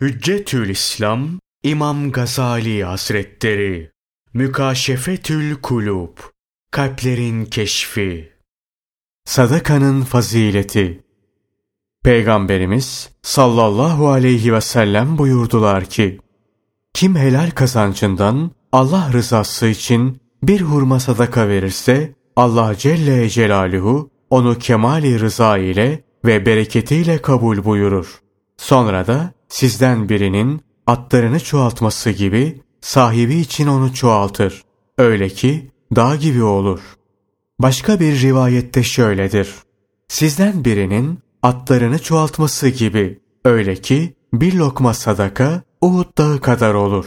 Hüccetül İslam İmam Gazali Hazretleri. Mükaşefetül Kulub Kalplerin Keşfi. Sadakanın Fazileti. Peygamberimiz sallallahu aleyhi ve sellem buyurdular ki Kim helal kazancından Allah rızası için bir hurma sadaka verirse Allah Celle Celaluhu onu kemali rıza ile ve bereketiyle kabul buyurur. Sonra da sizden birinin atlarını çoğaltması gibi sahibi için onu çoğaltır. Öyle ki dağ gibi olur. Başka bir rivayette şöyledir. Sizden birinin atlarını çoğaltması gibi öyle ki bir lokma sadaka Uhud dağı kadar olur.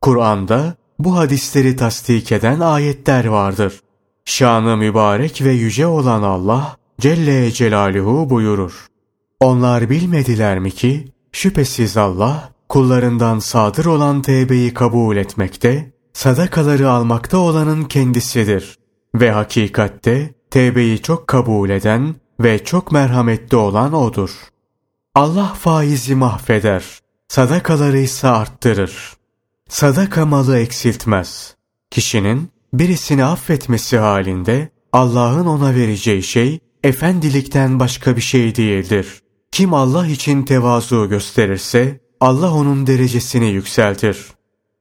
Kur'an'da bu hadisleri tasdik eden ayetler vardır. Şanı mübarek ve yüce olan Allah Celle Celaluhu buyurur. Onlar bilmediler mi ki şüphesiz Allah kullarından sadır olan tevbeyi kabul etmekte, sadakaları almakta olanın kendisidir. Ve hakikatte tevbeyi çok kabul eden ve çok merhametli olan O'dur. Allah faizi mahveder, sadakaları ise arttırır. Sadaka malı eksiltmez. Kişinin birisini affetmesi halinde Allah'ın ona vereceği şey efendilikten başka bir şey değildir. Kim Allah için tevazu gösterirse Allah onun derecesini yükseltir.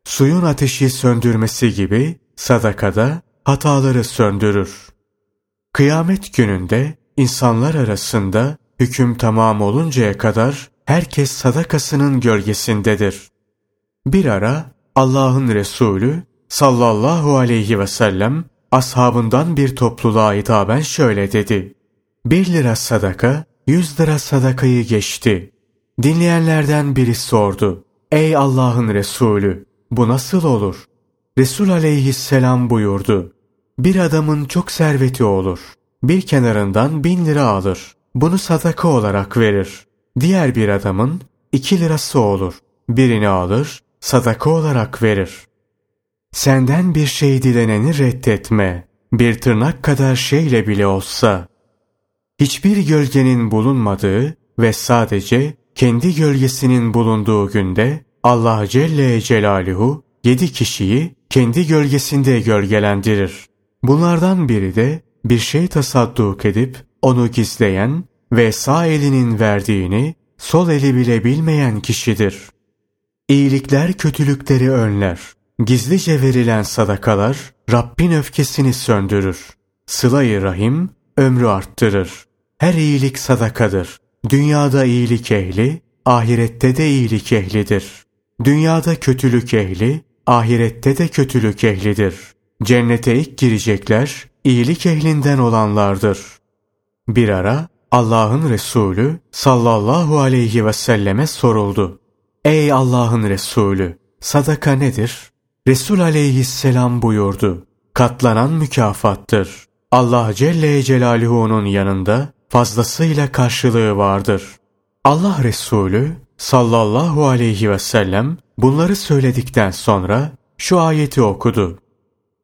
Suyun ateşi söndürmesi gibi sadakada hataları söndürür. Kıyamet gününde insanlar arasında hüküm tamam oluncaya kadar herkes sadakasının gölgesindedir. Bir ara Allah'ın Resulü sallallahu aleyhi ve sellem ashabından bir topluluğa hitaben şöyle dedi. Bir lira sadaka yüz lira sadakayı geçti. Dinleyenlerden biri sordu. Ey Allah'ın Resulü bu nasıl olur? Resul aleyhisselam buyurdu. Bir adamın çok serveti olur. Bir kenarından bin lira alır. Bunu sadaka olarak verir. Diğer bir adamın iki lirası olur. Birini alır, sadaka olarak verir. Senden bir şey dileneni reddetme. Bir tırnak kadar şeyle bile olsa hiçbir gölgenin bulunmadığı ve sadece kendi gölgesinin bulunduğu günde Allah Celle Celaluhu yedi kişiyi kendi gölgesinde gölgelendirir. Bunlardan biri de bir şey tasadduk edip onu gizleyen ve sağ elinin verdiğini sol eli bile bilmeyen kişidir. İyilikler kötülükleri önler. Gizlice verilen sadakalar Rabbin öfkesini söndürür. Sıla-i Rahim ömrü arttırır. Her iyilik sadakadır. Dünyada iyilik ehli, ahirette de iyilik ehlidir. Dünyada kötülük ehli, ahirette de kötülük ehlidir. Cennete ilk girecekler, iyilik ehlinden olanlardır. Bir ara Allah'ın Resulü sallallahu aleyhi ve selleme soruldu. Ey Allah'ın Resulü, sadaka nedir? Resul aleyhisselam buyurdu. Katlanan mükafattır. Allah Celle Celaluhu'nun yanında fazlasıyla karşılığı vardır. Allah Resulü sallallahu aleyhi ve sellem bunları söyledikten sonra şu ayeti okudu.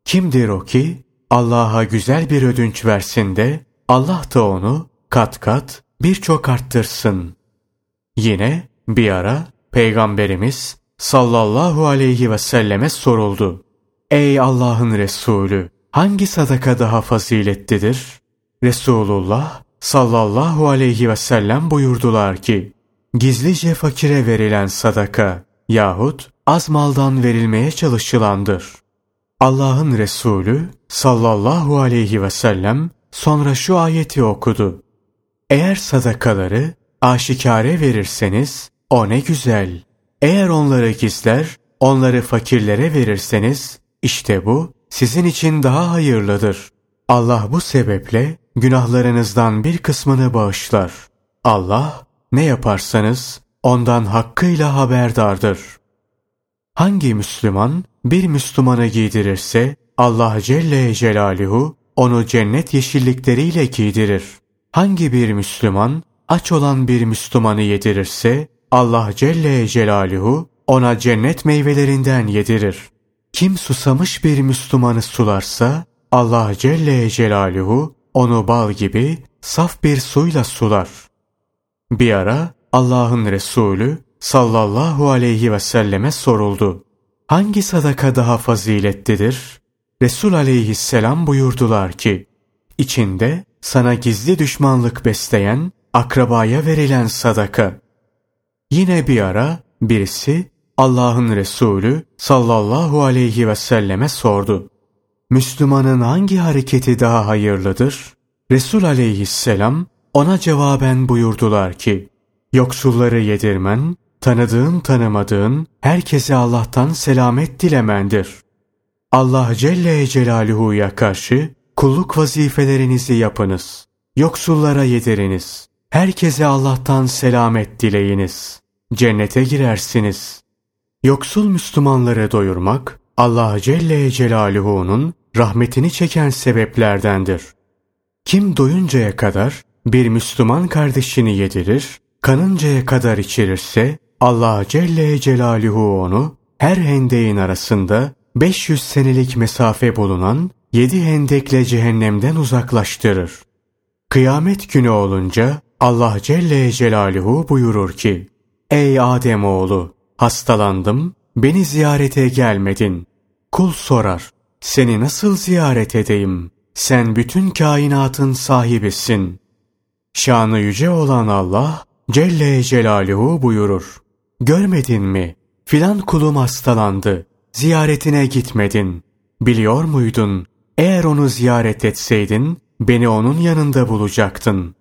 Kimdir o ki Allah'a güzel bir ödünç versin de Allah da onu kat kat birçok arttırsın. Yine bir ara Peygamberimiz sallallahu aleyhi ve selleme soruldu. Ey Allah'ın Resulü hangi sadaka daha faziletlidir? Resulullah sallallahu aleyhi ve sellem buyurdular ki, gizlice fakire verilen sadaka yahut az maldan verilmeye çalışılandır. Allah'ın Resulü sallallahu aleyhi ve sellem sonra şu ayeti okudu. Eğer sadakaları aşikare verirseniz o ne güzel. Eğer onları gizler, onları fakirlere verirseniz işte bu sizin için daha hayırlıdır. Allah bu sebeple günahlarınızdan bir kısmını bağışlar. Allah ne yaparsanız ondan hakkıyla haberdardır. Hangi Müslüman bir Müslümanı giydirirse Allah Celle Celaluhu onu cennet yeşillikleriyle giydirir. Hangi bir Müslüman aç olan bir Müslümanı yedirirse Allah Celle Celaluhu ona cennet meyvelerinden yedirir. Kim susamış bir Müslümanı sularsa Allah Celle Celaluhu onu bal gibi saf bir suyla sular. Bir ara Allah'ın Resulü sallallahu aleyhi ve selleme soruldu. Hangi sadaka daha faziletlidir? Resul aleyhisselam buyurdular ki, içinde sana gizli düşmanlık besleyen, akrabaya verilen sadaka. Yine bir ara birisi Allah'ın Resulü sallallahu aleyhi ve selleme sordu. Müslümanın hangi hareketi daha hayırlıdır? Resul aleyhisselam ona cevaben buyurdular ki, yoksulları yedirmen, tanıdığın tanımadığın herkese Allah'tan selamet dilemendir. Allah Celle Celaluhu'ya karşı kulluk vazifelerinizi yapınız. Yoksullara yediriniz. Herkese Allah'tan selamet dileyiniz. Cennete girersiniz. Yoksul Müslümanları doyurmak, Allah Celle Celaluhu'nun rahmetini çeken sebeplerdendir. Kim doyuncaya kadar bir Müslüman kardeşini yedirir, kanıncaya kadar içirirse, Allah Celle Celaluhu onu her hendeğin arasında 500 senelik mesafe bulunan yedi hendekle cehennemden uzaklaştırır. Kıyamet günü olunca Allah Celle Celaluhu buyurur ki, Ey Adem oğlu, hastalandım, beni ziyarete gelmedin. Kul sorar, seni nasıl ziyaret edeyim? Sen bütün kainatın sahibisin. Şanı yüce olan Allah Celle Celaluhu buyurur. Görmedin mi? Filan kulum hastalandı. Ziyaretine gitmedin. Biliyor muydun? Eğer onu ziyaret etseydin, beni onun yanında bulacaktın.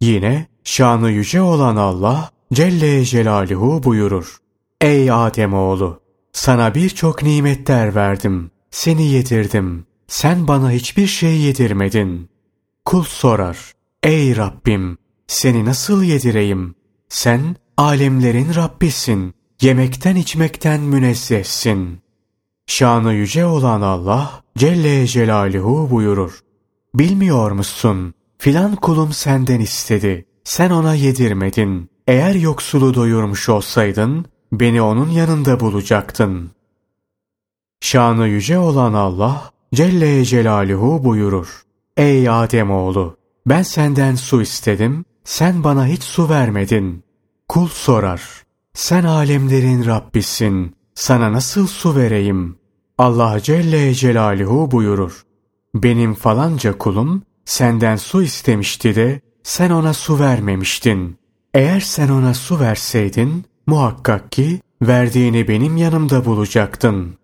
Yine şanı yüce olan Allah Celle Celaluhu buyurur. Ey Adem oğlu, Sana birçok nimetler verdim. Seni yedirdim. Sen bana hiçbir şey yedirmedin. Kul sorar. Ey Rabbim! Seni nasıl yedireyim? Sen alemlerin Rabbisin. Yemekten içmekten münezzehsin. Şanı yüce olan Allah Celle Celaluhu buyurur. Bilmiyor musun? Filan kulum senden istedi. Sen ona yedirmedin. Eğer yoksulu doyurmuş olsaydın, beni onun yanında bulacaktın. Şanı yüce olan Allah Celle Celaluhu buyurur. Ey Adem oğlu, ben senden su istedim, sen bana hiç su vermedin. Kul sorar, sen alemlerin Rabbisin, sana nasıl su vereyim? Allah Celle Celaluhu buyurur. Benim falanca kulum senden su istemişti de sen ona su vermemiştin. Eğer sen ona su verseydin muhakkak ki verdiğini benim yanımda bulacaktın.